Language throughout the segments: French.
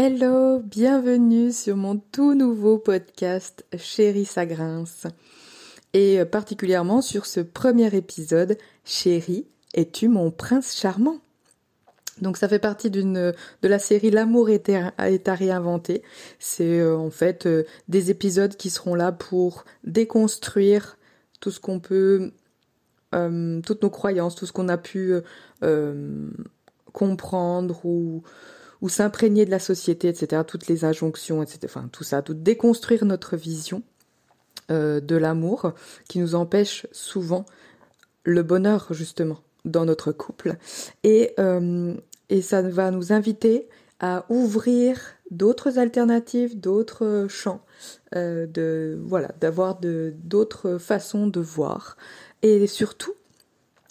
Hello, bienvenue sur mon tout nouveau podcast Chérie ça grince. Et particulièrement sur ce premier épisode Chérie, es-tu mon prince charmant? Donc ça fait partie de la série L'amour est, à réinventer. C'est euh, en fait euh, des épisodes qui seront là pour déconstruire tout ce qu'on peut, euh, toutes nos croyances, tout ce qu'on a pu comprendre ou ou s'imprégner de la société, etc., toutes les injonctions, etc., tout ça, tout déconstruire notre vision euh, de l'amour qui nous empêche souvent le bonheur justement dans notre couple et euh, ça va nous inviter à ouvrir d'autres alternatives, d'autres champs, euh, de voilà, d'avoir d'autres façons de voir et surtout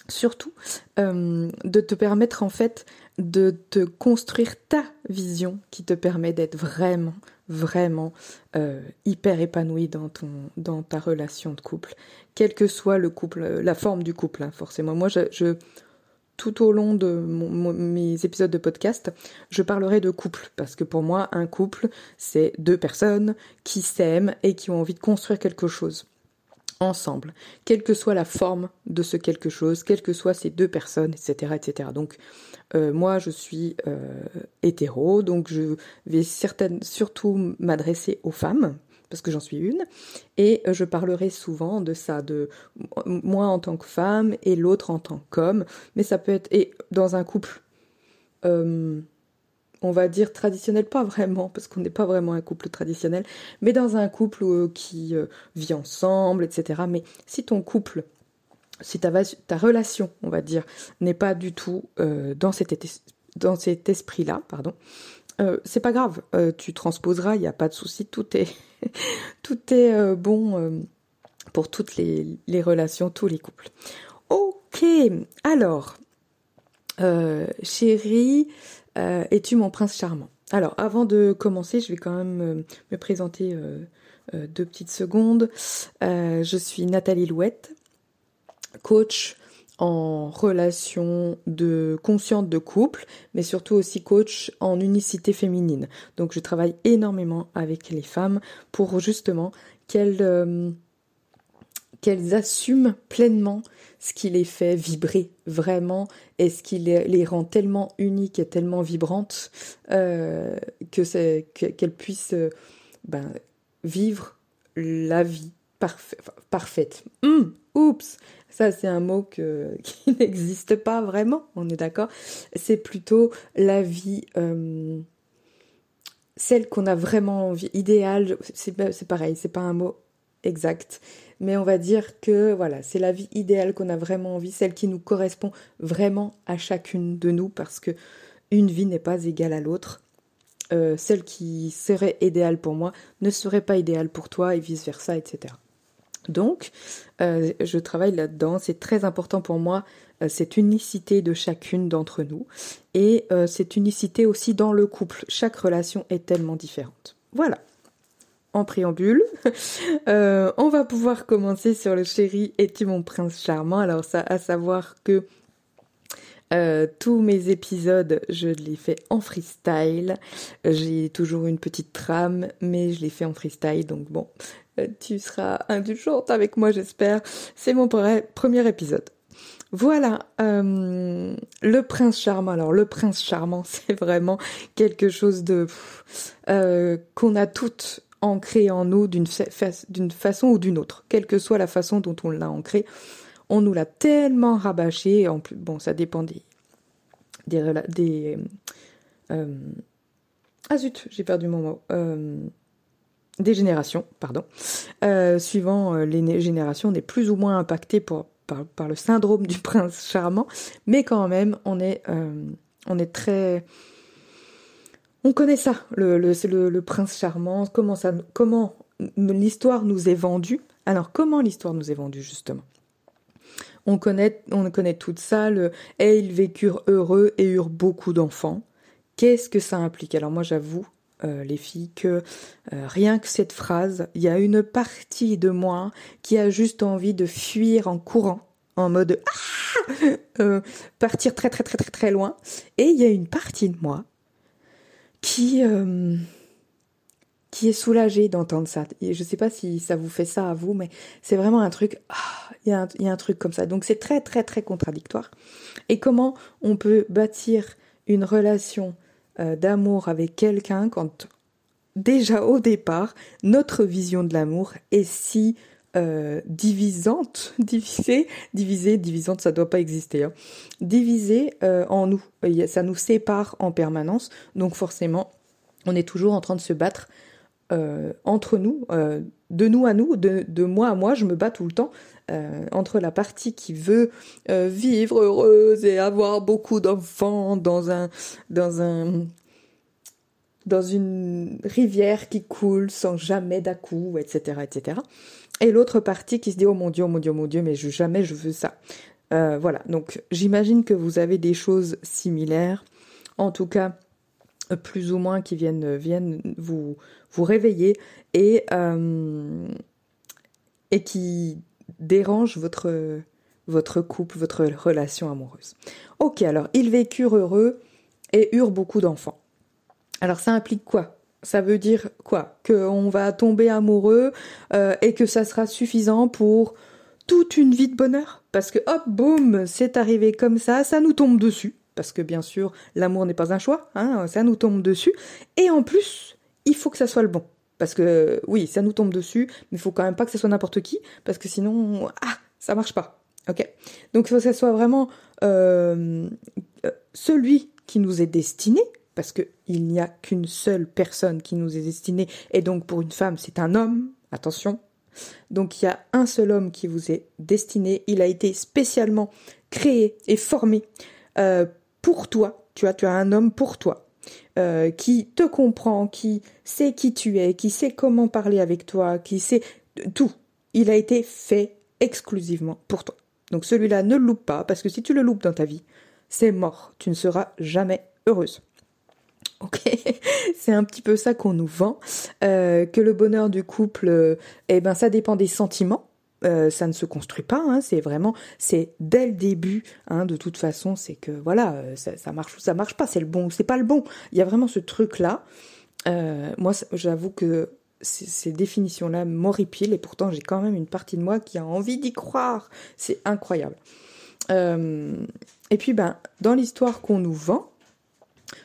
surtout de te permettre en fait de te construire ta vision qui te permet d'être vraiment, vraiment euh, hyper épanoui dans, ton, dans ta relation de couple, quel que soit le couple, la forme du couple, hein, forcément. Moi, je, tout au long de mes épisodes de podcast, je parlerai de couple. Parce que pour moi, un couple, c'est deux personnes qui s'aiment et qui ont envie de construire quelque chose ensemble, quelle que soit la forme de ce quelque chose, quelles que soient ces deux personnes, etc., etc. Donc euh, moi, je suis euh, hétéro, donc je vais certaines, surtout m'adresser aux femmes, parce que j'en suis une, et euh, je parlerai souvent de ça, de moi en tant que femme et l'autre en tant qu'homme, mais ça peut être, et dans un couple, on va dire traditionnel, pas vraiment, parce qu'on n'est pas vraiment un couple traditionnel, mais dans un couple qui vit ensemble, etc. Mais si ton couple si ta, relation, on va dire, n'est pas du tout euh, dans cet, esprit-là, pardon, euh, c'est pas grave, euh, tu transposeras, il n'y a pas de souci, tout est, bon pour toutes les, les, relations, tous les couples. Ok, alors, chérie, es-tu mon prince charmant? Alors, avant de commencer, je vais quand même me présenter deux petites secondes. je suis Nathalie Louette coach en relation de consciente de couple, mais surtout aussi coach en unicité féminine. Donc je travaille énormément avec les femmes pour justement euh, qu'elles assument pleinement ce qui les fait vibrer vraiment et ce qui les, rend tellement uniques et tellement vibrantes euh, qu'elles puissent euh, ben, vivre la vie parfaite. Hum, oups, ça c'est un mot qui n'existe pas vraiment, on est d'accord. C'est plutôt la vie, euh, celle qu'on a vraiment envie, idéale. C'est pareil, c'est pas un mot exact, mais on va dire que voilà, c'est la vie idéale qu'on a vraiment envie, celle qui nous correspond vraiment à chacune de nous, parce que une vie n'est pas égale à l'autre. Euh, celle qui serait idéale pour moi ne serait pas idéale pour toi et vice versa, etc. Donc, euh, je travaille là-dedans. C'est très important pour moi, euh, cette unicité de chacune d'entre nous. Et cette unicité aussi dans le couple. Chaque relation est tellement différente. Voilà. Préambule, on va pouvoir commencer sur le chéri es-tu mon prince charmant? Alors ça, à savoir que tous mes épisodes, je les fais en freestyle. J'ai toujours une petite trame, mais je les fais en freestyle. Donc bon, euh, tu seras indulgente avec moi, j'espère. C'est mon premier épisode. Voilà, euh, le prince charmant. Alors le prince charmant, c'est vraiment quelque chose de euh, qu'on a toutes ancré en nous d'une façon ou d'une autre, quelle que soit la façon dont on l'a ancré. On nous l'a tellement rabâché. En plus, bon, ça dépend des des, des ah zut, j'ai perdu mon mot des générations, pardon, euh, suivant euh, les générations, on est plus ou moins impacté par, le syndrome du prince charmant, mais quand même, on est, euh, on est très, on connaît ça, le, le, prince charmant, comment comment l'histoire nous est vendue. Alors, comment l'histoire nous est vendue justement? On connaît, on connaît tout ça, le et ils vécurent heureux et eurent beaucoup d'enfants. Qu'est-ce que ça implique? Alors moi j'avoue, euh, les filles, que euh, rien que cette phrase, il y a une partie de moi qui a juste envie de fuir en courant, en mode ah euh, partir très très très très très loin, et il y a une partie de moi qui qui est soulagé d'entendre ça? Je sais pas si ça vous fait ça à vous, mais c'est vraiment un truc. Ah, il y, y, a un truc comme ça. Donc c'est très très très contradictoire. Et comment on peut bâtir une relation d'amour avec quelqu'un quand déjà au départ, notre vision de l'amour est si euh, divisante, divisée, divisée, divisante, ça doit pas exister, hein, divisée euh, en nous. Ça nous sépare en permanence, donc forcément, on est toujours en train de se battre euh, entre nous, de nous à nous, de, moi à moi, je me bats tout le temps entre la partie qui veut vivre heureuse et avoir beaucoup d'enfants dans un dans une rivière qui coule sans jamais d'à-coup, etc., etc. Et l'autre partie qui se dit oh mon dieu, oh mon dieu, oh mon dieu, mais je, jamais je veux ça. Euh, voilà, donc j'imagine que vous avez des choses similaires, en tout cas plus ou moins qui viennent, viennent vous, vous réveiller et, euh, qui dérangent votre, votre couple, votre relation amoureuse. Ok, alors ils vécurent heureux et eurent beaucoup d'enfants. Alors ça implique quoi? Ça veut dire quoi? Qu'on va tomber amoureux euh, et que ça sera suffisant pour toute une vie de bonheur? Parce que hop, boum, c'est arrivé comme ça, ça nous tombe dessus. Parce que bien sûr, l'amour n'est pas un choix, hein, ça nous tombe dessus. Et en plus, il faut que ça soit le bon. Parce que oui, ça nous tombe dessus, mais il faut quand même pas que ce soit n'importe qui, parce que sinon, ah, ça marche pas. Ok? Donc il faut que ça soit vraiment euh, euh, celui qui nous est destiné, parce qu'il n'y a qu'une seule personne qui nous est destinée, et donc pour une femme, c'est un homme, attention. Donc il y a un seul homme qui vous est destiné, il a été spécialement créé et formé euh, pour toi, tu vois, tu as un homme pour toi, euh, qui te comprend, qui sait qui tu es, qui sait comment parler avec toi, qui sait tout. Il a été fait exclusivement pour toi. Donc celui-là, ne le loupe pas, parce que si tu le loupes dans ta vie, c'est mort. Tu ne seras jamais heureuse. Ok, c'est un petit peu ça qu'on nous vend, euh, que le bonheur du couple, euh, eh ben ça dépend des sentiments. Euh, ça ne se construit pas, hein, c'est vraiment, c'est dès le début, hein, de toute façon, c'est que voilà, ça, marche ou ça marche pas, c'est le bon ou c'est pas le bon. Il y a vraiment ce truc-là. moi, j'avoue que ces définitions-là m'horripilent et pourtant j'ai quand même une partie de moi qui a envie d'y croire. C'est incroyable. et puis, ben, dans l'histoire qu'on nous vend,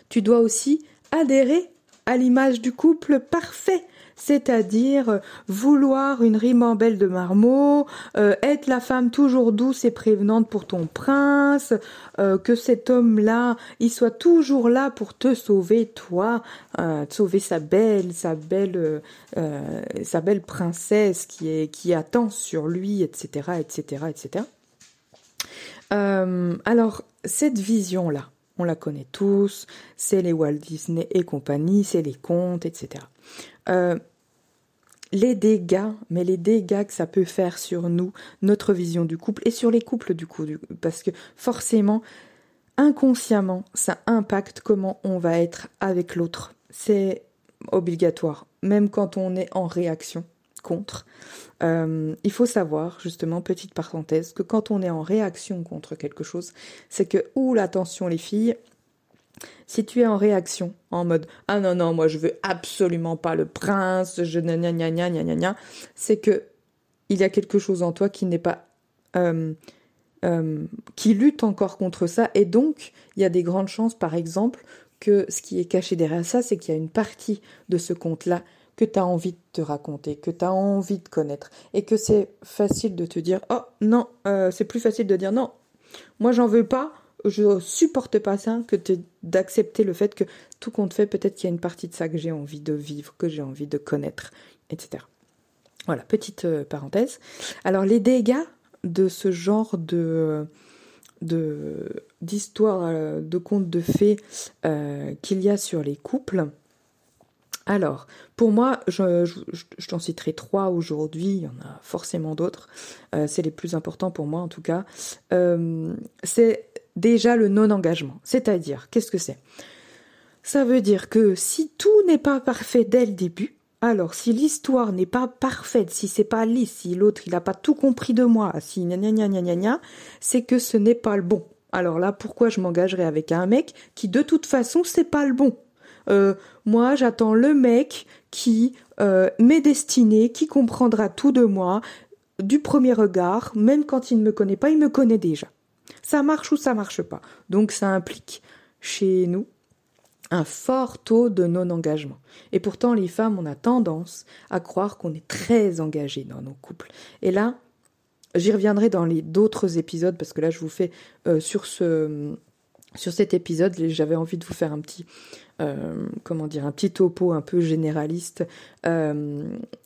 tu dois aussi adhérer à l'image du couple parfait, c'est-à-dire vouloir une ribambelle de marmot, euh, être la femme toujours douce et prévenante pour ton prince, euh, que cet homme-là, il soit toujours là pour te sauver, toi, euh, sauver sa belle, sa belle, sa belle princesse qui est qui attend sur lui, etc., etc., etc. alors cette vision-là, on la connaît tous, c'est les Walt Disney et compagnie, c'est les contes, etc. Euh, les dégâts, mais les dégâts que ça peut faire sur nous, notre vision du couple et sur les couples du coup, parce que forcément, inconsciemment, ça impacte comment on va être avec l'autre. C'est obligatoire, même quand on est en réaction contre. Euh, il faut savoir, justement, petite parenthèse, que quand on est en réaction contre quelque chose, c'est que, ouh, attention les filles, si tu es en réaction, en mode ah non non moi je veux absolument pas le prince, je gna gna gna gna gna gna, c'est que il y a quelque chose en toi qui n'est pas euh, euh, qui lutte encore contre ça et donc il y a des grandes chances par exemple que ce qui est caché derrière ça c'est qu'il y a une partie de ce compte là que tu as envie de te raconter, que tu as envie de connaître, et que c'est facile de te dire oh non, euh, c'est plus facile de dire non, moi j'en veux pas, je supporte pas ça, que d'accepter le fait que tout compte fait, peut-être qu'il y a une partie de ça que j'ai envie de vivre, que j'ai envie de connaître, etc. Voilà, petite euh, parenthèse. Alors les dégâts de ce genre de de d'histoire euh, de contes de fées qu'il y a sur les couples, alors, pour moi, je, t'en citerai trois aujourd'hui, il y en a forcément d'autres, euh, c'est les plus importants pour moi en tout cas. Euh, c'est déjà le non-engagement, c'est-à-dire, qu'est-ce que c'est? Ça veut dire que si tout n'est pas parfait dès le début, alors si l'histoire n'est pas parfaite, si c'est pas lisse, si l'autre il n'a pas tout compris de moi, si gna gna gna gna gna gna, c'est que ce n'est pas le bon. Alors là, pourquoi je m'engagerais avec un mec qui de toute façon c'est pas le bon? Moi, j'attends le mec qui m'est destiné, qui comprendra tout de moi du premier regard, même quand il ne me connaît pas, il me connaît déjà. Ça marche ou ça marche pas. Donc ça implique chez nous un fort taux de non-engagement. Et pourtant, les femmes, on a tendance à croire qu'on est très engagé dans nos couples. Et là, j'y reviendrai dans les d'autres épisodes parce que là, je vous fais euh, sur ce sur cet épisode, j'avais envie de vous faire un petit euh, comment dire un petit topo un peu généraliste euh,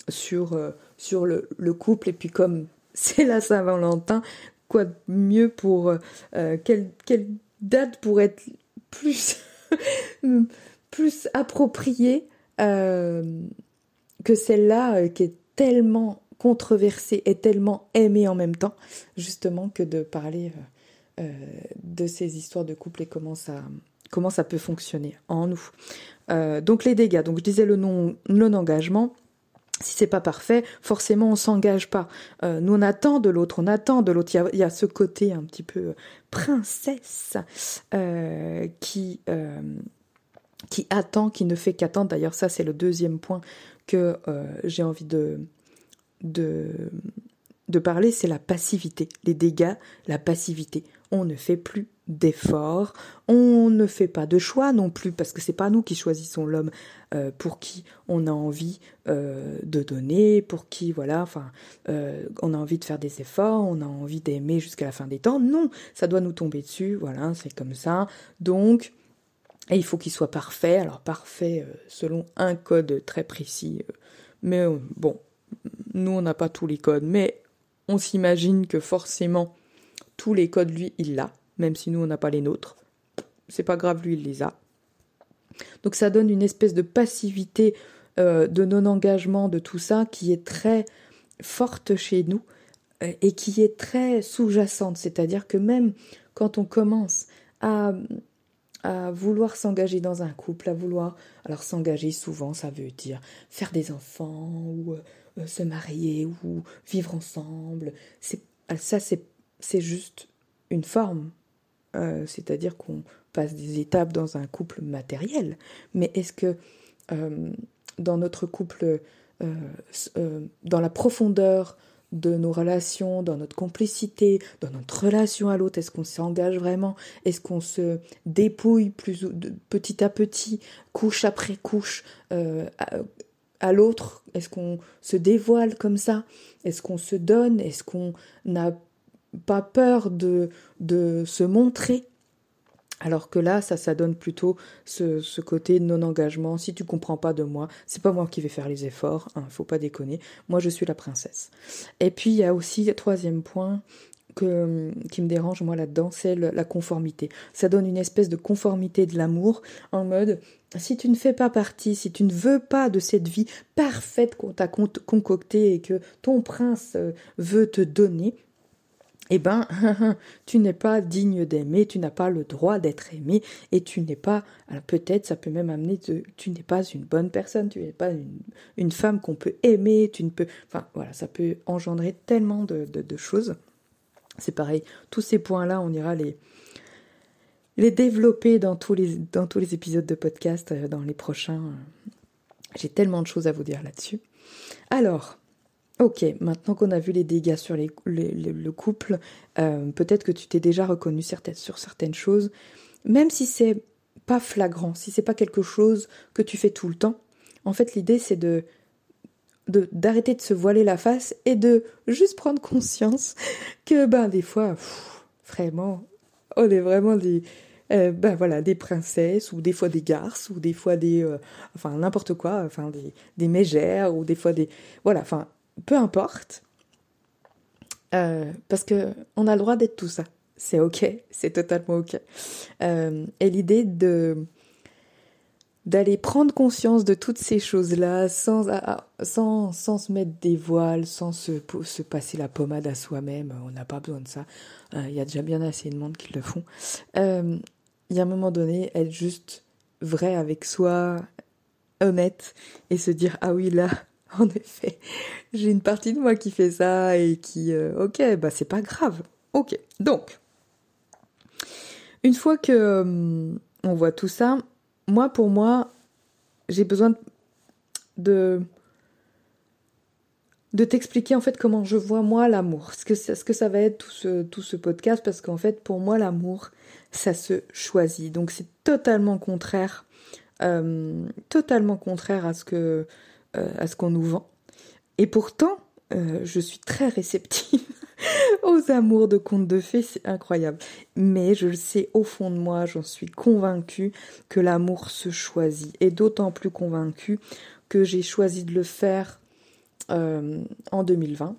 sur sur le, le, couple. Et puis comme c'est la Saint-Valentin, quoi de mieux pour quelle date pour être plus appropriée euh, que celle-là euh, qui est tellement controversée et tellement aimée en même temps, justement, que de parler euh, de ces histoires de couple et comment ça, comment ça peut fonctionner en nous. donc les dégâts, donc je disais le non, non-engagement, si c'est pas parfait, forcément on s'engage pas. nous on attend de l'autre, on attend de l'autre. Il, y, a, ce côté un petit peu princesse qui attend, qui ne fait qu'attendre. D'ailleurs, ça, c'est le deuxième point que euh, j'ai envie de, de parler, c'est la passivité. Les dégâts, la passivité. On ne fait plus d'efforts, on ne fait pas de choix non plus, parce que c'est pas nous qui choisissons l'homme euh, pour qui on a envie euh, de donner, pour qui, voilà, enfin, on a envie de faire des efforts, on a envie d'aimer jusqu'à la fin des temps. Non, ça doit nous tomber dessus, voilà, c'est comme ça. Donc, et il faut qu'il soit parfait, alors parfait euh, selon un code très précis. Euh, mais euh, bon, nous on n'a pas tous les codes, mais on s'imagine que forcément tous les codes lui il l'a, même si nous on n'a pas les nôtres. C'est pas grave, lui il les a. Donc ça donne une espèce de passivité, de non-engagement, de tout ça qui est très forte chez nous et qui est très sous-jacente. C'est-à-dire que même quand on commence à à vouloir s'engager dans un couple, à vouloir... Alors s'engager souvent, ça veut dire faire des enfants ou euh, euh, se marier ou vivre ensemble. C'est ça, c'est juste une forme. Euh, c'est-à-dire qu'on passe des étapes dans un couple matériel. Mais est-ce que dans notre couple, dans la profondeur de nos relations, dans notre complicité, dans notre relation à l'autre Est-ce qu'on s'engage vraiment? Est-ce qu'on se dépouille plus petit à petit, couche après couche euh, à, l'autre? Est-ce qu'on se dévoile comme ça? Est-ce qu'on se donne? Est-ce qu'on n'a pas peur de, de se montrer? Alors que là, ça, ça donne plutôt ce, côté non-engagement. Si tu comprends pas de moi, c'est pas moi qui vais faire les efforts, hein, faut pas déconner. Moi, je suis la princesse. Et puis, il y a aussi, troisième point, que, qui me dérange moi là-dedans, c'est la conformité. Ça donne une espèce de conformité de l'amour en mode si tu ne fais pas partie, si tu ne veux pas de cette vie parfaite qu'on t'a concoctée et que ton prince euh, veut te donner, eh ben, tu n'es pas digne d'aimer, tu n'as pas le droit d'être aimé, et tu n'es pas, peut-être ça peut même amener de, tu n'es pas une bonne personne, tu n'es pas une, femme qu'on peut aimer, tu ne peux, enfin voilà, ça peut engendrer tellement de, choses. C'est pareil, tous ces points-là, on ira les, les développer dans tous les, dans tous les épisodes de podcast, euh, dans les prochains. J'ai tellement de choses à vous dire là-dessus. Alors, Ok, maintenant qu'on a vu les dégâts sur le couple, euh, peut-être que tu t'es déjà reconnu sur certaines choses, même si c'est pas flagrant, si c'est pas quelque chose que tu fais tout le temps. En fait, l'idée c'est de d'arrêter de, se voiler la face et de juste prendre conscience que ben des fois, vraiment, on est vraiment des euh, ben voilà des princesses ou des fois des garces ou des fois des euh, enfin n'importe quoi enfin des, des mégères ou des fois des voilà enfin peu importe, euh, parce que on a le droit d'être tout ça. C'est ok, c'est totalement ok. Et l'idée de d'aller prendre conscience de toutes ces choses-là sans, sans, sans se mettre des voiles, sans se, se passer la pommade à soi-même, on n'a pas besoin de ça. Euh, il y a déjà bien assez de monde qui le font. Il y a un moment donné, être juste vrai avec soi, honnête, et se dire, ah oui, là, En effet, j'ai une partie de moi qui fait ça et qui, euh, ok, bah c'est pas grave. Ok, donc, une fois que euh, on voit tout ça, moi pour moi, j'ai besoin de de t'expliquer en fait comment je vois moi l'amour. Ce que, ce que ça va être tout ce, tout ce podcast? Parce qu'en fait pour moi l'amour ça se choisit. Donc c'est totalement contraire, euh, totalement contraire à ce que euh, à ce qu'on nous vend. Et pourtant euh, je suis très réceptive aux amours de contes de fées, c'est incroyable. Mais je le sais au fond de moi, j'en suis convaincue que l'amour se choisit. Et d'autant plus convaincue que j'ai choisi de le faire euh, en 2020.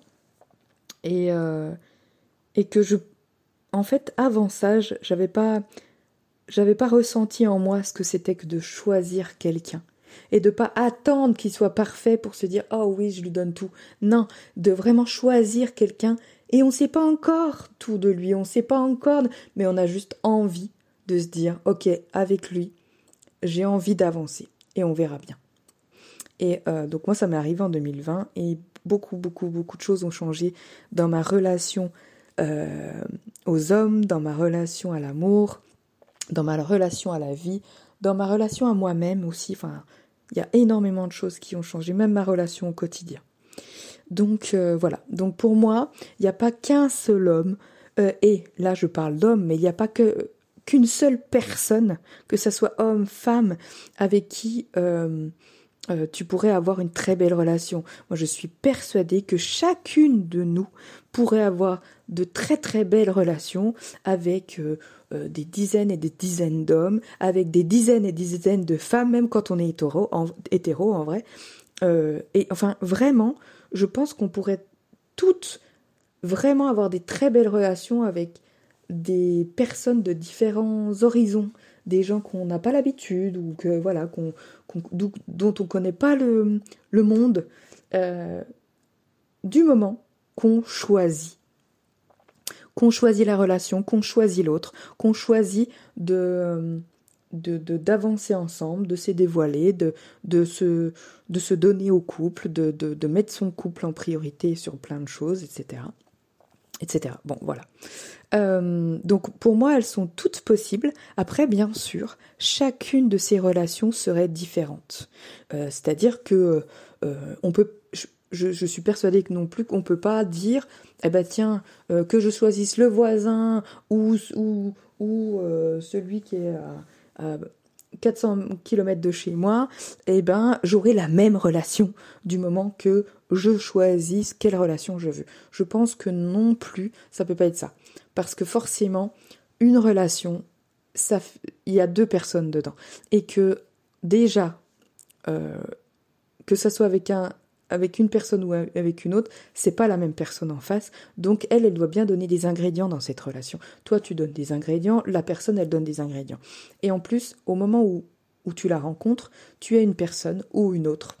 Et, euh, et que je. En fait, avant ça, j'avais pas. J'avais pas ressenti en moi ce que c'était que de choisir quelqu'un et de pas attendre qu'il soit parfait pour se dire oh oui je lui donne tout. Non de vraiment choisir quelqu'un. Et on sait pas encore tout de lui on sait pas encore mais on a juste envie de se dire ok avec lui j'ai envie d'avancer. Et on verra bien. Et euh, donc moi, ça m'est arrivé en 2020 et beaucoup, beaucoup, beaucoup de choses ont changé dans ma relation euh, aux hommes, dans ma relation à l'amour, dans ma relation à la vie, dans ma relation à moi-même aussi. Il y a énormément de choses qui ont changé, même ma relation au quotidien. Donc euh, voilà. Donc pour moi, il n'y a pas qu'un seul homme. et là, je parle d'homme, mais il n'y a pas qu'une seule personne, que ce soit homme, femme, avec qui euh, tu pourrais avoir une très belle relation. Moi, je suis persuadée que chacune de nous pourrait avoir de très très belles relations avec euh, euh, des dizaines et des dizaines d'hommes, avec des dizaines et des dizaines de femmes, même quand on est hétéro, en, hétéro, en vrai. et enfin, vraiment, je pense qu'on pourrait toutes vraiment avoir des très belles relations avec des personnes de différents horizons, des gens qu'on n'a pas l'habitude ou que voilà dont on connaît pas le, le monde, euh, du moment qu'on choisit, qu'on choisit la relation, qu'on choisit l'autre, qu'on choisit d'avancer ensemble, de se dévoiler, de, se, donner au couple, de mettre son couple en priorité sur plein de choses, etc etc. Bon, voilà. Euh, donc pour moi, elles sont toutes possibles. Après, bien sûr, chacune de ces relations serait différente. Euh, c'est-à-dire que euh, on peut, je, suis persuadée que non plus qu'on peut pas dire, eh ben tiens, que je choisisse le voisin ou ou celui qui est à 400 km de chez moi, eh ben, j'aurai la même relation du moment que je choisis quelle relation je veux. Je pense que non plus, ça peut pas être ça. Parce que forcément, une relation, ça, il y a deux personnes dedans. Et que déjà, euh, que ça soit avec un, avec une personne ou avec une autre, c'est pas la même personne en face. Donc elle, elle doit bien donner des ingrédients dans cette relation. Toi, tu donnes des ingrédients, la personne, elle donne des ingrédients. Et en plus, au moment où, où tu la rencontres, tu es une personne ou une autre.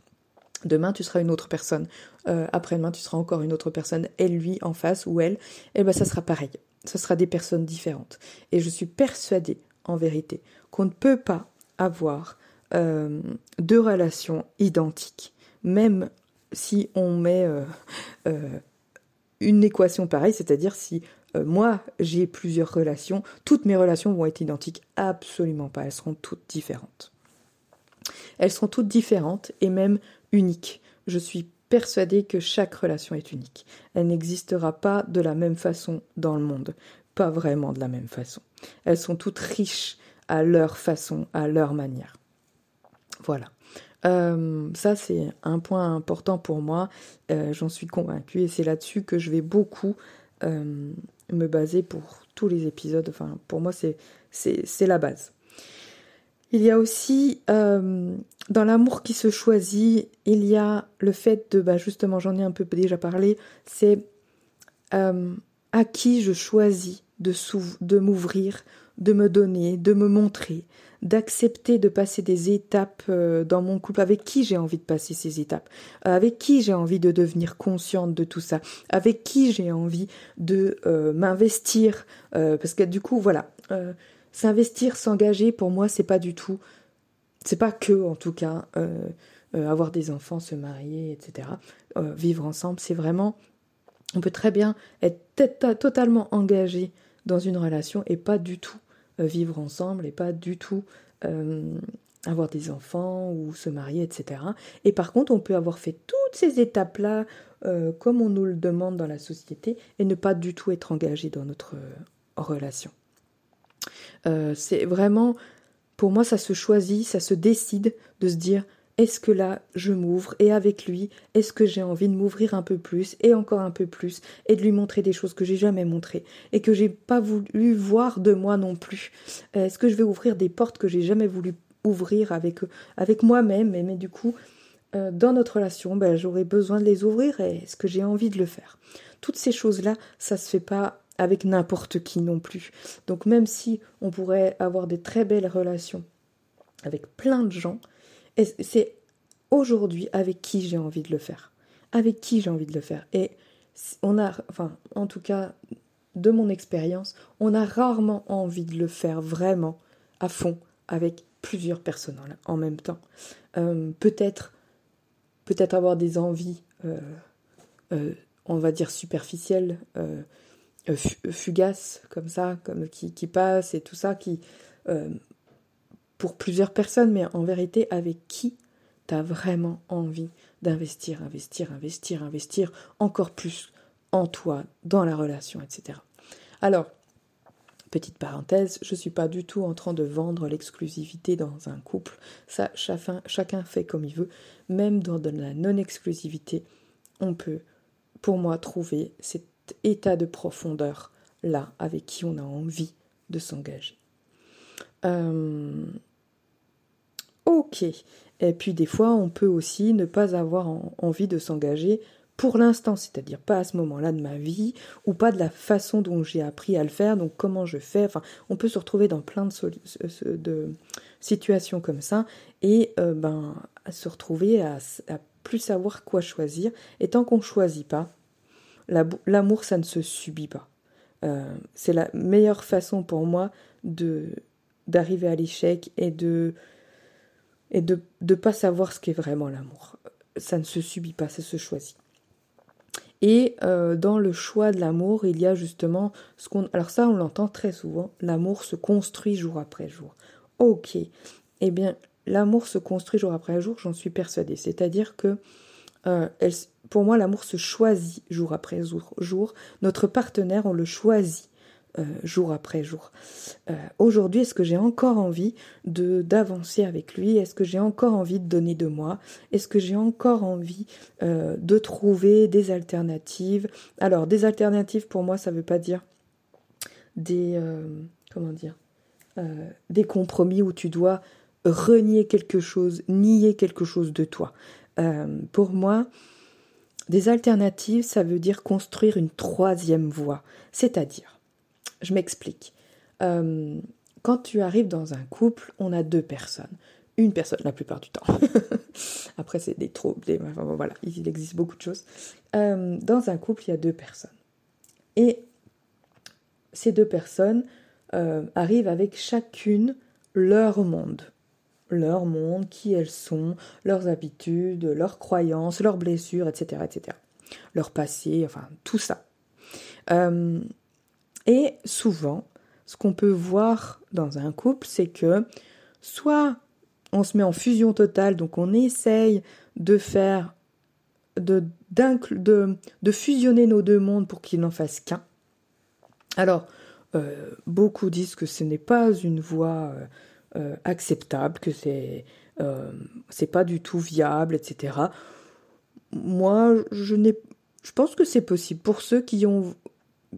Demain, tu seras une autre personne. Euh, après-demain, tu seras encore une autre personne. Elle, lui, en face ou elle, eh ben ça sera pareil. Ça sera des personnes différentes. Et je suis persuadée, en vérité, qu'on ne peut pas avoir euh, deux relations identiques, même si on met euh, euh, une équation pareille, c'est-à-dire si euh, moi j'ai plusieurs relations, toutes mes relations vont être identiques, absolument pas, elles seront toutes différentes. Elles seront toutes différentes et même uniques. Je suis persuadée que chaque relation est unique. Elle n'existera pas de la même façon dans le monde, pas vraiment de la même façon. Elles sont toutes riches à leur façon, à leur manière. Voilà. Euh, ça, c'est un point important pour moi. Euh, j'en suis convaincue et c'est là-dessus que je vais beaucoup euh, me baser pour tous les épisodes. Pour moi, c'est, la base. Il y a aussi, dans l'amour qui se choisit, il y a le fait de, bah justement, j'en ai un peu déjà parlé, c'est à qui je choisis de m'ouvrir, de me donner, de me montrer, d'accepter de passer des étapes euh, dans mon couple, avec qui j'ai envie de passer ces étapes, euh, avec qui j'ai envie de devenir consciente de tout ça, avec qui j'ai envie de euh, m'investir, parce que du coup, voilà, s'investir, s'engager, pour moi, c'est pas du tout, c'est pas que, en tout cas, avoir des enfants, se marier, etc., vivre ensemble, c'est vraiment, on peut très bien être totalement engagé dans une relation et pas du tout vivre ensemble et pas du tout euh, avoir des enfants ou se marier, etc. Et par contre, on peut avoir fait toutes ces étapes-là euh, comme on nous le demande dans la société et ne pas du tout être engagé dans notre relation. c'est vraiment, pour moi, ça se choisit, ça se décide de se dire est-ce que là je m'ouvre et avec lui, est-ce que j'ai envie de m'ouvrir un peu plus et encore un peu plus et de lui montrer des choses que j'ai jamais montrées et que j'ai pas voulu voir de moi non plus? Est-ce que je vais ouvrir des portes que j'ai jamais voulu ouvrir avec moi-même mais, mais du coup euh, dans notre relation, ben, j'aurais besoin de les ouvrir et est-ce que j'ai envie de le faire? Toutes ces choses-là, ça se fait pas avec n'importe qui non plus. Donc même si on pourrait avoir des très belles relations avec plein de gens, c'est aujourd'hui avec qui j'ai envie de le faire. Avec qui j'ai envie de le faire. Et on a, enfin, en tout cas, de mon expérience, on a rarement envie de le faire vraiment à fond avec plusieurs personnes en même temps. Euh, peut-être, peut-être avoir des envies, euh, euh, on va dire superficielles, fugaces comme ça, comme qui, qui passent et tout ça, qui pour plusieurs personnes, mais en vérité, avec qui tu as vraiment envie d'investir, investir, investir, investir encore plus en toi, dans la relation, etc. Alors, petite parenthèse, je ne suis pas du tout en train de vendre l'exclusivité dans un couple. Ça, chacun, fait comme il veut. Même dans de la non-exclusivité, on peut, pour moi, trouver cet état de profondeur là avec qui on a envie de s'engager. Euh, ok. Et puis des fois, on peut aussi ne pas avoir envie de s'engager pour l'instant, c'est-à-dire pas à ce moment-là de ma vie, ou pas de la façon dont j'ai appris à le faire, donc comment je fais. Enfin, on peut se retrouver dans plein de, situations comme ça, et euh, ben, se retrouver à, plus savoir quoi choisir. Et tant qu'on ne choisit pas, l'amour, ça ne se subit pas. Euh, c'est la meilleure façon pour moi d'arriver à l'échec et de et de ne pas savoir ce qu'est vraiment l'amour. Ça ne se subit pas, ça se choisit. Et euh, dans le choix de l'amour, il y a justement ce qu'on... Alors ça, on l'entend très souvent, l'amour se construit jour après jour. Ok, eh bien, l'amour se construit jour après jour, j'en suis persuadée. C'est-à-dire que euh, pour moi, l'amour se choisit jour après jour. jour. Notre partenaire, on le choisit euh, jour après jour. Euh, aujourd'hui, est-ce que j'ai encore envie d'avancer avec lui? Est-ce que j'ai encore envie de donner de moi? Est-ce que j'ai encore envie euh, de trouver des alternatives? Alors, des alternatives pour moi, ça ne veut pas dire des comment dire des compromis où tu dois renier quelque chose, nier quelque chose de toi. pour moi, des alternatives, ça veut dire construire une troisième voie, c'est-à-dire je m'explique. Euh, quand tu arrives dans un couple, on a deux personnes. Une personne la plupart du temps. Après, c'est des troubles, voilà, il existe beaucoup de choses. Euh, dans un couple, il y a deux personnes. Et ces deux personnes euh, arrivent avec chacune leur monde. Leur monde, qui elles sont, leurs habitudes, leurs croyances, leurs blessures, etc. etc. Leur passé, enfin, tout ça. Et souvent, ce qu'on peut voir dans un couple, c'est que soit on se met en fusion totale, donc on essaye de faire, de, fusionner nos deux mondes pour qu'ils n'en fassent qu'un. Alors, euh, beaucoup disent que ce n'est pas une voie euh, euh, acceptable, que c'est pas du tout viable, etc. Moi, je je pense que c'est possible pour ceux qui ont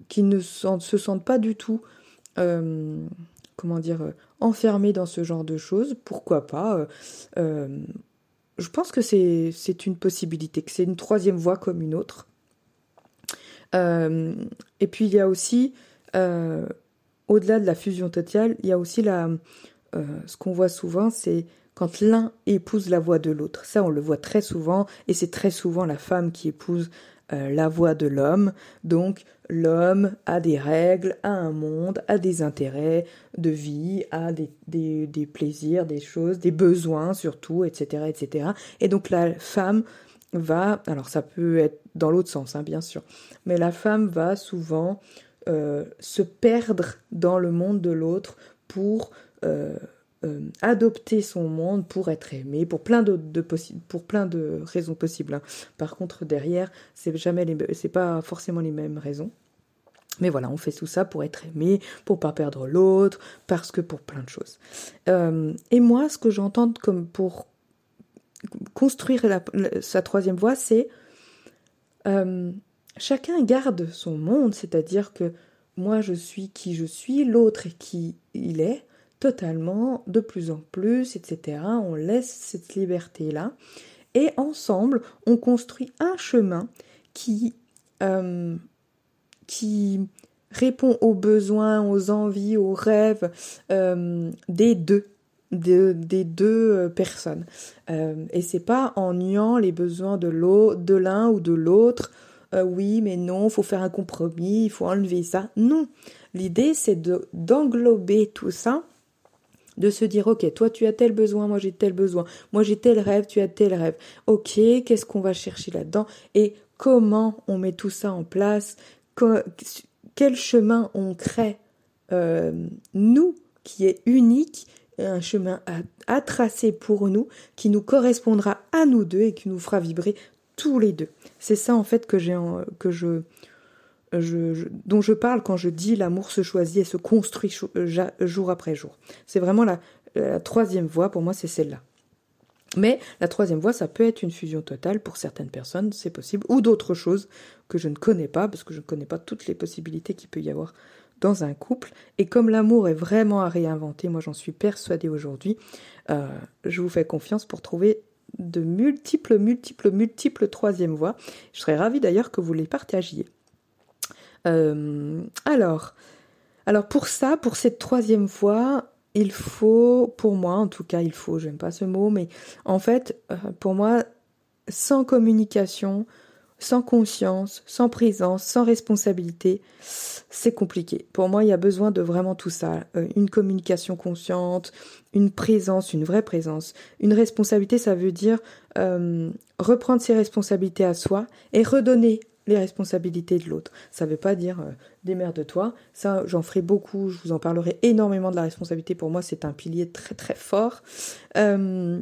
qui ne se sentent pas du tout, euh, comment dire, euh, enfermés dans ce genre de choses, pourquoi pas euh, Je pense que c'est une possibilité, que c'est une troisième voie comme une autre. et puis il y a aussi, au-delà de la fusion totale, il y a aussi la, ce qu'on voit souvent, c'est quand l'un épouse la voix de l'autre. Ça, on le voit très souvent, et c'est très souvent la femme qui épouse euh, la voix de l'homme. Donc l'homme a des règles, a un monde, a des intérêts de vie, a des, plaisirs, des choses, des besoins surtout, etc., etc. Et donc la femme va, alors ça peut être dans l'autre sens, hein, bien sûr, mais la femme va souvent euh, se perdre dans le monde de l'autre pour euh, euh, adopter son monde pour être aimé, pour plein de, pour plein de raisons possibles. Hein. Par contre, derrière, c'est jamais pas forcément les mêmes raisons. Mais voilà, on fait tout ça pour être aimé, pour pas perdre l'autre, parce que pour plein de choses. Euh, et moi, ce que j'entends comme pour construire sa troisième voie, c'est euh, chacun garde son monde, c'est-à-dire que moi je suis qui je suis, l'autre est qui il est, totalement, de plus en plus, etc. On laisse cette liberté-là. Et ensemble, on construit un chemin qui, euh, qui répond aux besoins, aux envies, aux rêves euh, des deux. des deux euh, personnes. et c'est pas en niant les besoins de de l'un ou de l'autre. oui, mais non, il faut faire un compromis, il faut enlever ça. Non, l'idée c'est de d'englober tout ça de se dire ok toi tu as tel besoin moi j'ai tel besoin. Moi j'ai tel rêve tu as tel rêve. Ok qu'est-ce qu'on va chercher là-dedans? Et comment on met tout ça en place? Quel chemin on crée? Euh, nous qui est unique un chemin à, tracer pour nous qui nous correspondra à nous deux et qui nous fera vibrer tous les deux. C'est ça en fait que j'ai que je dont je parle quand je dis l'amour se choisit et se construit euh, jour après jour. C'est vraiment la, troisième voie, pour moi, c'est celle-là. Mais la troisième voie, ça peut être une fusion totale pour certaines personnes, c'est possible, ou d'autres choses que je ne connais pas, parce que je ne connais pas toutes les possibilités qu'il peut y avoir dans un couple. Et comme l'amour est vraiment à réinventer, moi j'en suis persuadée aujourd'hui, euh, je vous fais confiance pour trouver de multiples, multiples, multiples troisième voies. Je serais ravie d'ailleurs que vous les partagiez. Euh, alors, alors pour ça, pour cette troisième fois, il faut, pour moi en tout cas, il faut, j'aime pas ce mot, mais en fait, euh, pour moi, sans communication, sans conscience, sans présence, sans responsabilité, c'est compliqué. Pour moi, il y a besoin de vraiment tout ça. Euh, une communication consciente, une présence, une vraie présence. Une responsabilité, ça veut dire reprendre ses responsabilités à soi et redonner les responsabilités de l'autre. Ça ne veut pas dire euh, démerde-toi. Ça, j'en ferai beaucoup. Je vous en parlerai énormément de la responsabilité. Pour moi, c'est un pilier très très fort. Euh,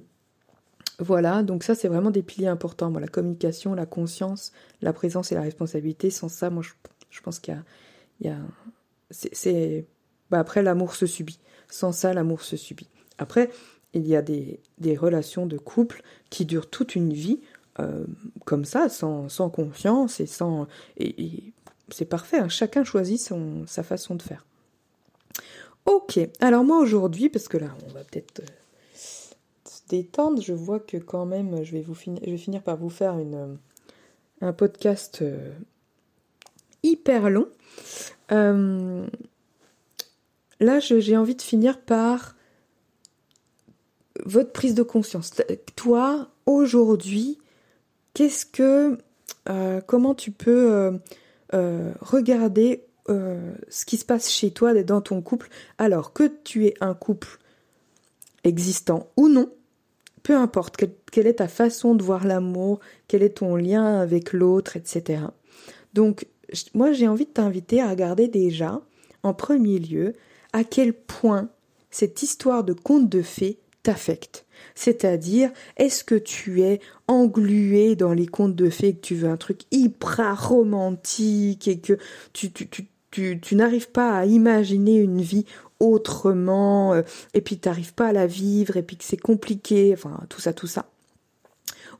voilà, donc ça, c'est vraiment des piliers importants. Moi, la communication, la conscience, la présence et la responsabilité. Sans ça, moi, je, pense qu'il y a, c'est, bah, après l'amour se subit. Sans ça, l'amour se subit. Après, il y a des, des relations de couple qui durent toute une vie euh, comme ça, sans, sans, confiance et sans. Et, c'est parfait, hein. chacun choisit son, sa façon de faire. Ok, alors moi aujourd'hui, parce que là, on va peut-être euh, se détendre, je vois que quand même, je vais, vous finir, je vais finir par vous faire une, un podcast euh, hyper long. là, j'ai envie de finir par votre prise de conscience. Toi, aujourd'hui, qu'est-ce que, euh, comment tu peux euh, euh, regarder ce qui se passe chez toi dans ton couple, alors que tu es un couple existant ou non, peu importe quelle, est ta façon de voir l'amour, quel est ton lien avec l'autre, etc. Donc, moi, j'ai envie de t'inviter à regarder déjà, en premier lieu, à quel point cette histoire de conte de fées t'affecte. C'est-à-dire, est-ce que tu es englué dans les contes de fées, que tu veux un truc hyper romantique et que tu, tu, tu, tu, n'arrives pas à imaginer une vie autrement, euh, et puis tu n'arrives pas à la vivre, et puis que c'est compliqué, enfin tout ça, tout ça.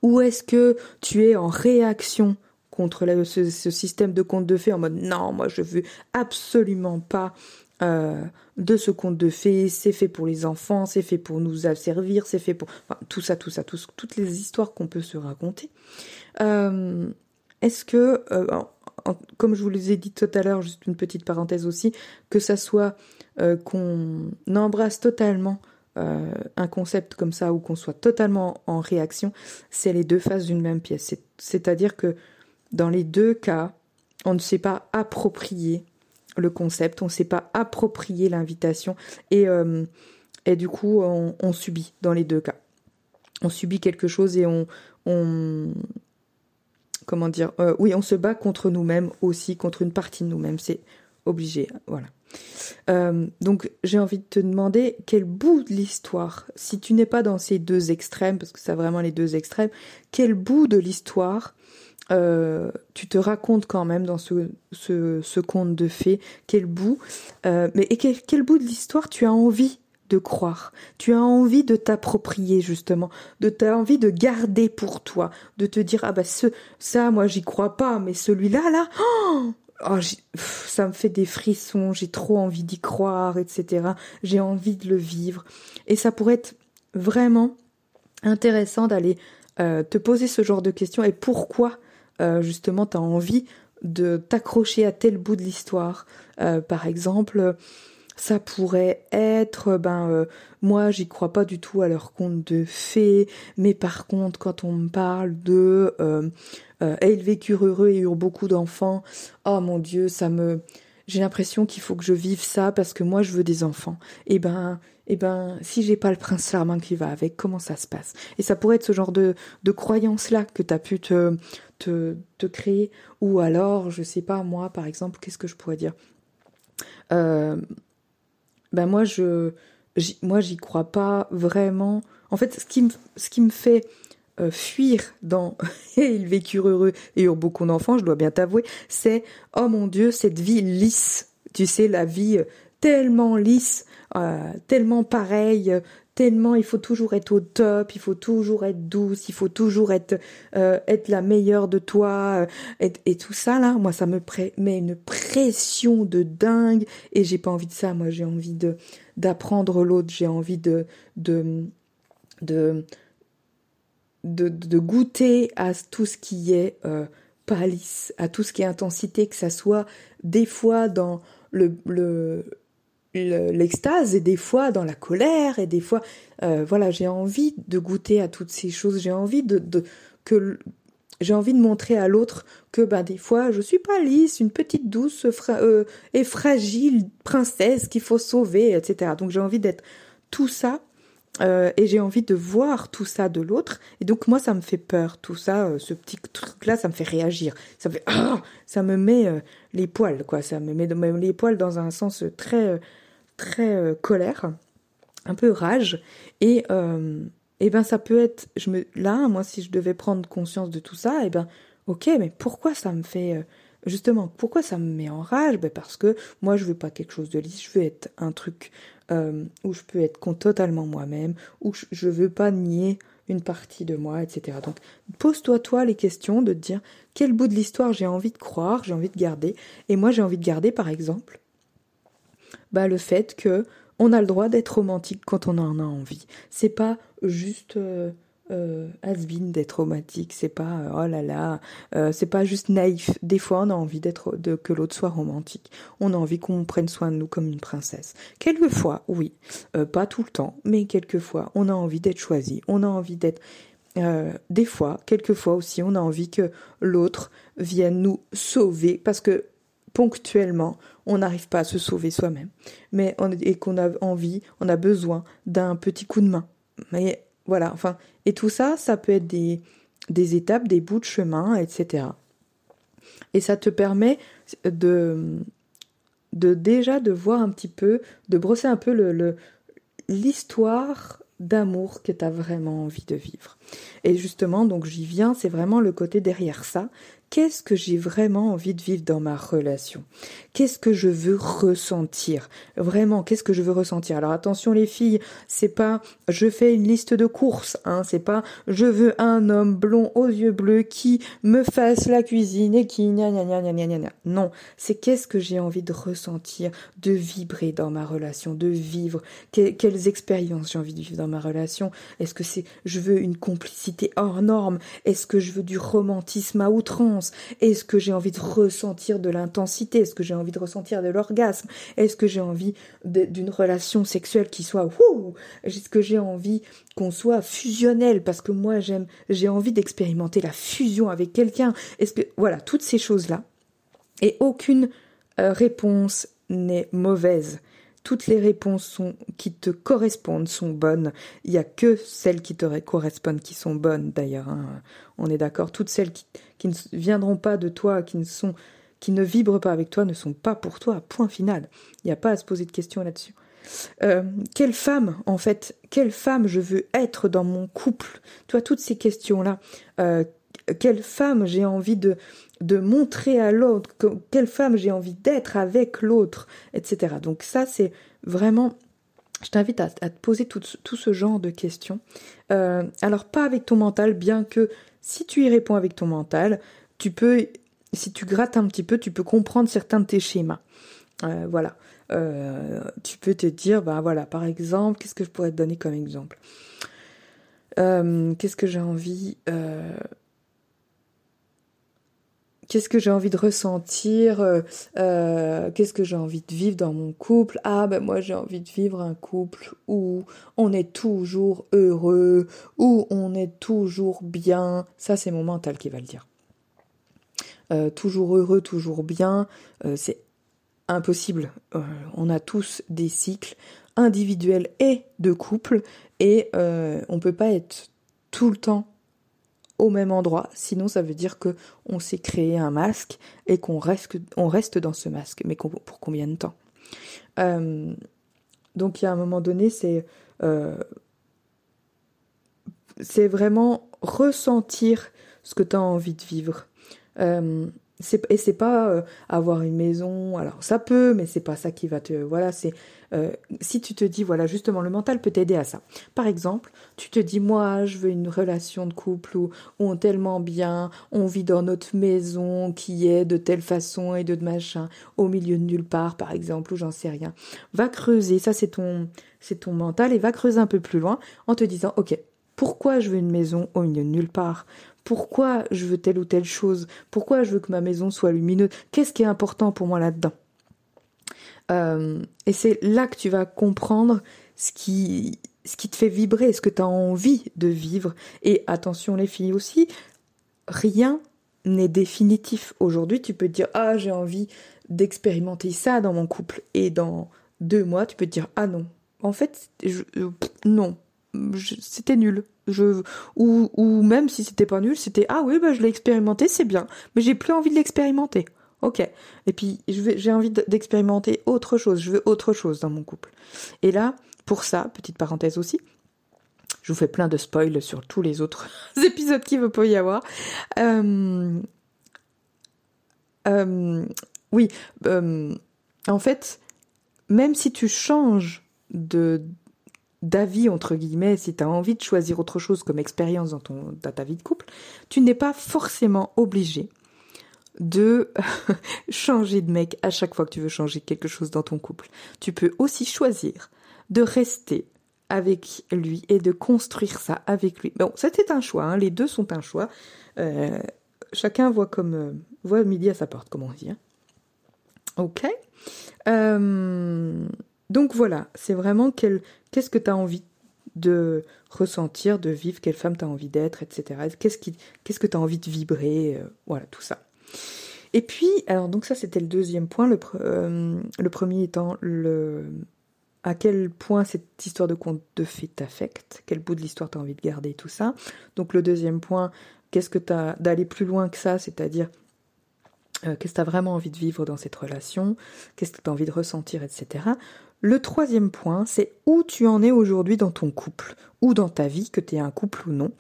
Ou est-ce que tu es en réaction contre ce, ce, système de contes de fées en mode non, moi je veux absolument pas euh, de ce conte de fées, c'est fait pour les enfants, c'est fait pour nous servir, c'est fait pour tout ça, tout ça, toutes les histoires qu'on peut se raconter. Euh, est-ce que, euh, comme je vous les ai dit tout à l'heure, juste une petite parenthèse aussi, que ça soit qu'on embrasse totalement un concept comme ça ou qu'on soit totalement en réaction, c'est les deux faces d'une même pièce. C'est-à-dire que dans les deux cas, on ne s'est pas approprié le concept, on ne s'est pas approprié l'invitation et, euh, du coup on, subit dans les deux cas. On subit quelque chose et on, on comment dire, euh, oui, on se bat contre nous-mêmes aussi, contre une partie de nous-mêmes, c'est obligé, voilà. Euh, donc j'ai envie de te demander quel bout de l'histoire, si tu n'es pas dans ces deux extrêmes, parce que c'est vraiment les deux extrêmes, quel bout de l'histoire euh, tu te racontes quand même dans ce, ce, conte de fées, quel bout, euh, mais et quel, bout de l'histoire tu as envie de croire, tu as envie de t'approprier justement, de t'as envie de garder pour toi, de te dire ah bah ce ça moi j'y crois pas, mais celui-là là, oh oh, ça me fait des frissons, j'ai trop envie d'y croire, etc. J'ai envie de le vivre. Et ça pourrait être vraiment intéressant d'aller euh, te poser ce genre de questions et pourquoi euh, justement tu as envie de t'accrocher à tel bout de l'histoire. Euh, par exemple, ça pourrait être, ben, euh, moi, j'y crois pas du tout à leur conte de fées, mais par contre, quand on me parle de euh, ils vécurent heureux et eurent beaucoup d'enfants, oh mon Dieu, ça me, j'ai l'impression qu'il faut que je vive ça parce que moi, je veux des enfants. Et eh ben, eh ben, si j'ai pas le prince charmant qui va avec, comment ça se passe? Et ça pourrait être ce genre de, de croyance là que tu as pu te, te, créer, ou alors, je sais pas, moi, par exemple, qu'est-ce que je pourrais dire? Euh, ben moi je moi j'y crois pas vraiment. En fait, ce qui me fait euh, fuir dans ils vécurent heureux et eurent beaucoup d'enfants, je dois bien t'avouer, c'est oh mon dieu cette vie lisse. Tu sais la vie tellement lisse, euh, tellement pareille, tellement il faut toujours être au top, il faut toujours être douce, il faut toujours être euh, la meilleure de toi euh, et, tout ça là, moi ça me met une pression de dingue et j'ai pas envie de ça, moi j'ai envie de d'apprendre l'autre, j'ai envie de de de goûter à tout ce qui est euh, palisse, à tout ce qui est intensité, que ça soit des fois dans le, le l'extase et des fois dans la colère et des fois euh, voilà j'ai envie de goûter à toutes ces choses. J'ai envie de, que j'ai envie de montrer à l'autre que ben des fois je suis pas lisse une petite douce euh, et fragile princesse qu'il faut sauver etc donc j'ai envie d'être tout ça euh, et j'ai envie de voir tout ça de l'autre. Et donc moi ça me fait peur tout ça ce petit truc là ça me fait réagir. Ça me ah, ça me met les poils quoi. Ça me met les poils dans un sens très très euh, colère, un peu rage, et euh, et ben ça peut être, je me, là, moi, si je devais prendre conscience de tout ça, et ben, ok, mais pourquoi ça me fait, euh, justement, pourquoi ça me met en rage? Ben parce que moi, je veux pas quelque chose de lisse, je veux être un truc où je peux être totalement moi-même, où je, veux pas nier une partie de moi, etc. Donc, pose-toi toi les questions de dire quel bout de l'histoire j'ai envie de croire, j'ai envie de garder, et moi, j'ai envie de garder, par exemple, bah, le fait que on a le droit d'être romantique quand on en a envie. C'est pas juste euh, euh d'être romantique, c'est pas euh, oh là là, euh, c'est pas juste naïf. Des fois, on a envie d'être que l'autre soit romantique. On a envie qu'on prenne soin de nous comme une princesse. Quelquefois, oui, pas tout le temps, mais quelquefois, on a envie d'être choisi. On a envie d'être des fois, quelquefois aussi, on a envie que l'autre vienne nous sauver parce que ponctuellement, on n'arrive pas à se sauver soi-même, mais et qu'on a envie, on a besoin d'un petit coup de main. Mais voilà, enfin, et tout ça, ça peut être des, étapes, des bouts de chemin, etc. Et ça te permet de, de déjà de voir un petit peu, de brosser un peu le, l'histoire d'amour que tu as vraiment envie de vivre. Et justement, donc j'y viens, c'est vraiment le côté derrière ça, qu'est-ce que j'ai vraiment envie de vivre dans ma relation? Qu'est-ce que je veux ressentir? Vraiment, qu'est-ce que je veux ressentir? Alors attention les filles, c'est pas je fais une liste de courses, hein, c'est pas je veux un homme blond aux yeux bleus qui me fasse la cuisine et qui gna gna gna gna gna gna. Non, c'est qu'est-ce que j'ai envie de ressentir, de vibrer dans ma relation, de vivre. Quelles expériences j'ai envie de vivre dans ma relation? Est-ce que c'est je veux une complicité hors norme Est-ce que je veux du romantisme à outrance? Est-ce que j'ai envie de ressentir de l'intensité? Est-ce que j'ai envie de ressentir de l'orgasme? Est-ce que j'ai envie d'une relation sexuelle qui soit Est-ce que j'ai envie qu'on soit fusionnel? Parce que moi j'aime j'ai envie d'expérimenter la fusion avec quelqu'un. Est-ce que voilà, toutes ces choses-là. Et aucune euh, réponse n'est mauvaise toutes les réponses qui te correspondent sont bonnes. Il n'y a que celles qui te correspondent qui sont bonnes d'ailleurs. Hein. On est d'accord. Toutes celles qui, ne viendront pas de toi, qui ne vibrent pas avec toi ne sont pas pour toi, point final. Il n'y a pas à se poser de questions là-dessus. Euh, quelle femme, en fait, quelle femme je veux être dans mon couple? Toi, toutes ces questions-là. Euh, quelle femme j'ai envie de, de montrer à l'autre Quelle femme j'ai envie d'être avec l'autre Etc. Donc ça, c'est vraiment... Je t'invite à, te poser tout, ce genre de questions. Euh, alors, pas avec ton mental, bien que si tu y réponds avec ton mental, tu peux, si tu grattes un petit peu, tu peux comprendre certains de tes schémas. voilà. Euh, tu peux te dire, bah voilà, par exemple, qu'est-ce que je pourrais te donner comme exemple? Euh, Qu'est-ce que j'ai envie euh, Qu'est-ce que j'ai envie de ressentir Qu'est-ce que j'ai envie de vivre dans mon couple? Ah ben moi j'ai envie de vivre un couple où on est toujours heureux, où on est toujours bien. Ça c'est mon mental qui va le dire. toujours heureux, toujours bien, c'est impossible. Euh, on a tous des cycles individuels et de couple et euh, on peut pas être tout le temps au même endroit, sinon ça veut dire que on s'est créé un masque et qu'on reste, on reste dans ce masque, mais pour combien de temps? Euh, Donc il y a un moment donné, c'est c'est vraiment ressentir ce que tu as envie de vivre. Et c'est pas euh, avoir une maison. Alors ça peut mais c'est pas ça qui va te voilà c'est euh, si tu te dis voilà justement le mental peut t'aider à ça. Par exemple tu te dis moi je veux une relation de couple où, on est tellement bien on vit dans notre maison qui est de telle façon et de machin au milieu de nulle part par exemple ou j'en sais rien. Va creuser ça c'est ton c'est ton mental et va creuser un peu plus loin en te disant ok pourquoi je veux une maison au milieu de nulle part? Pourquoi je veux telle ou telle chose, pourquoi je veux que ma maison soit lumineuse, qu'est-ce qui est important pour moi là-dedans? Euh, et c'est là que tu vas comprendre ce qui, ce qui te fait vibrer, ce que tu as envie de vivre. Et attention les filles aussi, rien n'est définitif. Aujourd'hui, tu peux te dire, ah, j'ai envie d'expérimenter ça dans mon couple. Et dans deux mois, tu peux te dire, ah non, en fait, non, c'était nul. Ou, ou même si c'était pas nul, c'était ah oui, bah, je l'ai expérimenté, c'est bien, mais j'ai plus envie de l'expérimenter. Ok. Et puis j'ai envie d'expérimenter autre chose. Je veux autre chose dans mon couple. Et là, pour ça, petite parenthèse aussi, je vous fais plein de spoils sur tous les autres épisodes qu'il peut y avoir. Euh, euh, oui, euh, en fait, même si tu changes de d'avis, entre guillemets, si tu as envie de choisir autre chose comme expérience dans, ton, dans ta vie de couple, tu n'es pas forcément obligé de changer de mec à chaque fois que tu veux changer quelque chose dans ton couple. Tu peux aussi choisir de rester avec lui et de construire ça avec lui. Bon, c'était un choix, hein. les deux sont un choix. Euh, chacun voit comme euh, voit midi à sa porte, comme on dit. Hein. Ok. Euh, donc voilà, c'est vraiment qu'est-ce que tu as envie de ressentir, de vivre, quelle femme tu as envie d'être, etc. Qu'est-ce, qu'est-ce que tu as envie de vibrer, voilà, tout ça. Et puis, alors donc ça c'était le deuxième point, le, euh, le premier étant le à quel point cette histoire de conte de fées t'affecte, quel bout de l'histoire tu as envie de garder, tout ça. Donc le deuxième point, qu'est-ce que tu as d'aller plus loin que ça, c'est-à-dire euh, qu'est-ce que tu as vraiment envie de vivre dans cette relation, qu'est-ce que tu as envie de ressentir, etc. Le troisième point, c'est où tu en es aujourd'hui dans ton couple, ou dans ta vie, que tu es un couple ou non,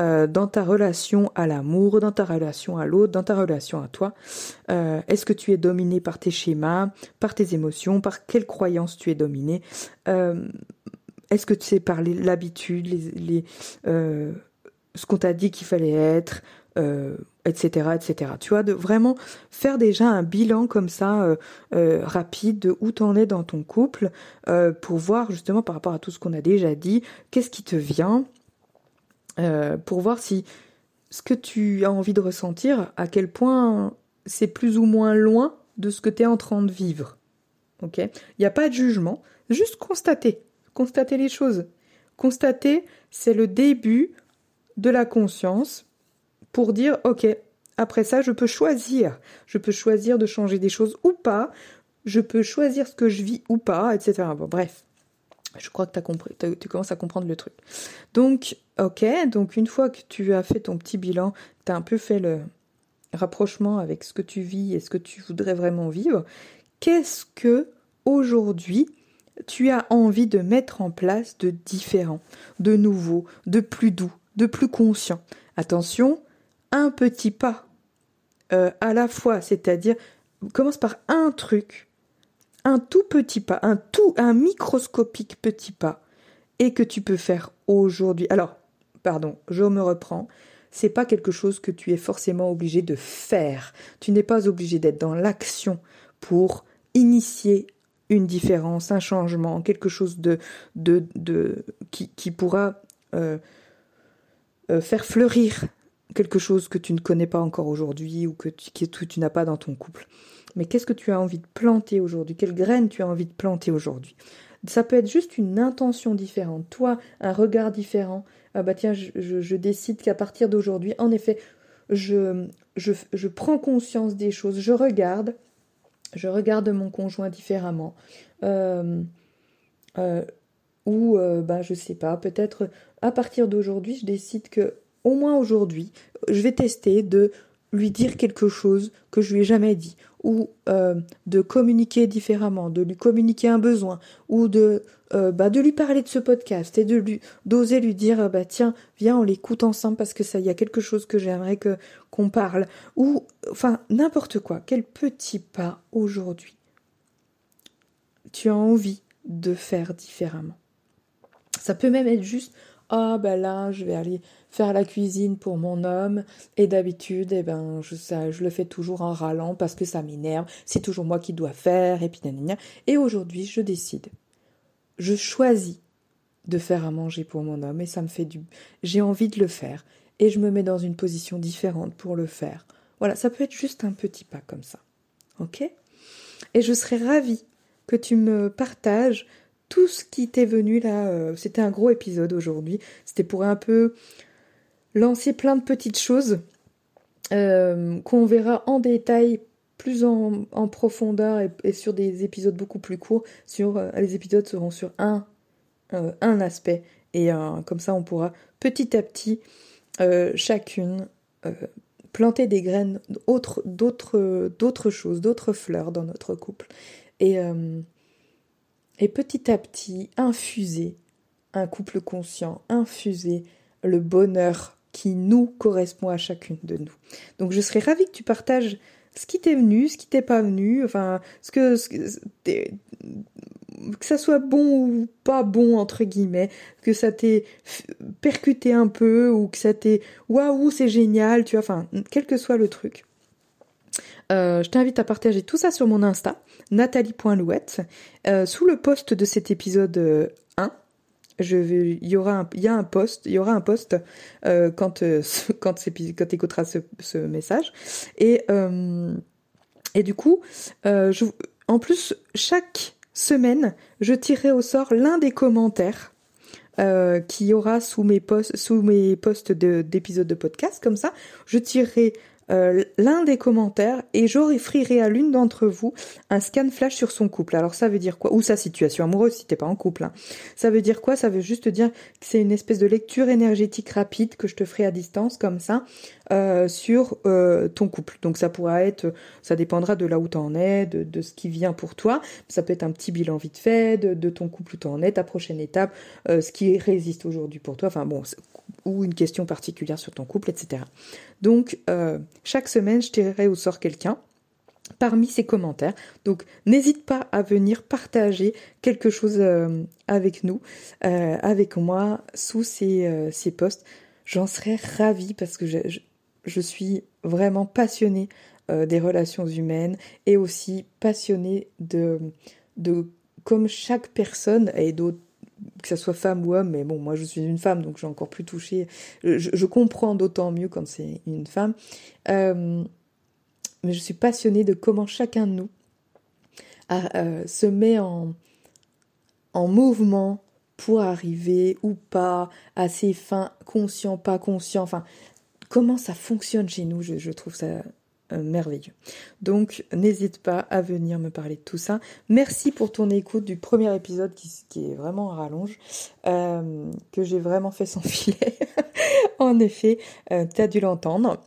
euh, dans ta relation à l'amour, dans ta relation à l'autre, dans ta relation à toi. Euh, est-ce que tu es dominé par tes schémas, par tes émotions, par quelles croyances tu es dominé? Euh, Est-ce que tu sais parler l'habitude, ce qu'on t'a dit qu'il fallait être? Etc.. Tu vois, de vraiment faire déjà un bilan comme ça euh, euh, rapide de où t'en es dans ton couple euh, pour voir justement par rapport à tout ce qu'on a déjà dit, qu'est-ce qui te vient, pour voir si ce que tu as envie de ressentir, à quel point c'est plus ou moins loin de ce que tu es en train de vivre. Ok? Il n'y a pas de jugement, juste constater, constater les choses. Constater, c'est le début de la conscience pour dire, OK, après ça, je peux choisir. Je peux choisir de changer des choses ou pas. Je peux choisir ce que je vis ou pas, etc. Bref. Je crois que as compris, tu commences à comprendre le truc. Donc, ok, donc une fois que tu as fait ton petit bilan, tu as un peu fait le, rapprochement avec ce que tu vis et ce que tu voudrais vraiment vivre, qu'est-ce que aujourd'hui tu as envie de mettre en place de différent, de nouveau, de plus doux, de plus conscient? Attention, un petit pas euh, à la fois, c'est-à-dire commence par un truc, un tout petit pas, un tout, un microscopique petit pas, et que tu peux faire aujourd'hui. Alors, pardon, je me reprends. C'est pas quelque chose que tu es forcément obligé de faire. Tu n'es pas obligé d'être dans l'action pour initier une différence, un changement, quelque chose de, de, qui pourra euh, euh, faire fleurir quelque chose que tu ne connais pas encore aujourd'hui ou que tu, que tu n'as pas dans ton couple. Mais qu'est-ce que tu as envie de planter aujourd'hui? Quelle graine tu as envie de planter aujourd'hui? Ça peut être juste une intention différente, toi, un regard différent. Ah bah tiens, je, décide qu'à partir d'aujourd'hui, en effet, je, je, je prends conscience des choses, je regarde, je regarde mon conjoint différemment. Euh, euh, ou, euh, bah, je sais pas, peut-être à partir d'aujourd'hui, je décide que, au moins aujourd'hui, je vais tester de lui dire quelque chose que je lui ai jamais dit, ou euh, de communiquer différemment, de lui communiquer un besoin, ou de, euh, bah, de lui parler de ce podcast et de lui d'oser lui dire bah tiens viens on l'écoute ensemble parce que ça il y a quelque chose que j'aimerais que qu'on parle, ou enfin n'importe quoi, quel petit pas aujourd'hui tu as envie de faire différemment? Ça peut même être juste ah ben là je vais aller faire la cuisine pour mon homme. Et d'habitude eh ben je ça, je le fais toujours en râlant parce que ça m'énerve. C'est toujours moi qui dois faire et puis et aujourd'hui je décide. Je choisis de faire à manger pour mon homme et ça me fait du j'ai envie de le faire. Et je me mets dans une position différente pour le faire. Voilà ça peut être juste un petit pas comme ça. Ok? Et je serais ravie que tu me partages tout ce qui t'est venu là. Euh, c'était un gros épisode aujourd'hui. C'était pour un peu lancer plein de petites choses euh, qu'on verra en détail plus en, profondeur et, sur des épisodes beaucoup plus courts. Euh, les épisodes seront sur un un aspect et comme ça on pourra petit à petit chacune planter des graines d'autres d'autres choses, d'autres fleurs dans notre couple et et petit à petit infuser un couple conscient, infuser le bonheur qui nous correspond à chacune de nous. Donc je serais ravie que tu partages ce qui t'est venu, ce qui t'est pas venu, enfin ce que, que ça soit bon ou pas bon entre guillemets, que ça t'ait percuté un peu ou que ça t'ait waouh c'est génial, tu vois, enfin quel que soit le truc. Euh, je t'invite à partager tout ça sur mon Insta, nathalie.louette. Euh, sous le post de cet épisode 1, euh, je vais, il y aura un, il y a un post, y aura un post euh, quand euh, quand écouteras ce, message. Et et du coup, je, en plus chaque semaine, je tirerai au sort l'un des commentaires euh, qui aura sous mes posts sous mes posts d'épisodes de, de podcast comme ça, je tirerai euh, l'un des commentaires et j'offrirai à l'une d'entre vous un scan flash sur son couple. Alors ça veut dire quoi? Ou sa situation amoureuse si t'es pas en couple. Hein. Ça veut dire quoi? Ça veut juste dire que c'est une espèce de lecture énergétique rapide que je te ferai à distance comme ça euh, sur euh, ton couple. Donc ça pourra être, ça dépendra de là où t'en es, de, de, ce qui vient pour toi. Ça peut être un petit bilan vite fait de, de ton couple où t'en es, ta prochaine étape, ce qui résiste aujourd'hui pour toi. Enfin bon, ou une question particulière sur ton couple, etc. Donc, euh, chaque semaine, je tirerai au sort quelqu'un parmi ces commentaires. Donc, n'hésite pas à venir partager quelque chose euh, avec nous, euh, avec moi, sous ces, ces posts. J'en serais ravie parce que je, suis vraiment passionnée des relations humaines et aussi passionnée de, de comme chaque personne et d'autres que ça soit femme ou homme, mais bon, moi je suis une femme, donc j'ai encore plus touché. Je, comprends d'autant mieux quand c'est une femme. Euh, mais je suis passionnée de comment chacun de nous euh, se met en, en mouvement pour arriver ou pas à ses fins, conscient, pas conscient, enfin, comment ça fonctionne chez nous, je trouve ça euh, merveilleux. Donc n'hésite pas à venir me parler de tout ça. Merci pour ton écoute du premier épisode qui, est vraiment rallonge, euh, que j'ai vraiment fait sans filet. en effet, euh, tu as dû l'entendre.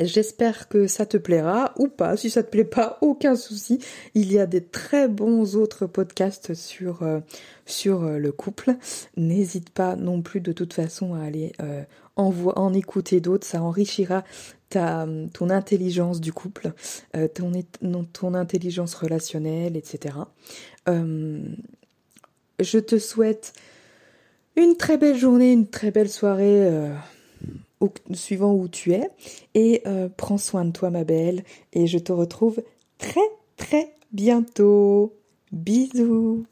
J'espère que ça te plaira ou pas. Si ça te plaît pas, aucun souci. Il y a des très bons autres podcasts sur le couple. N'hésite pas non plus de toute façon à aller en, écouter d'autres. Ça enrichira ta ton intelligence du couple, ton ton intelligence relationnelle, etc. je te souhaite une très belle journée, une très belle soirée suivant où tu es. Et euh, prends soin de toi, ma belle. Et je te retrouve très, très bientôt. Bisous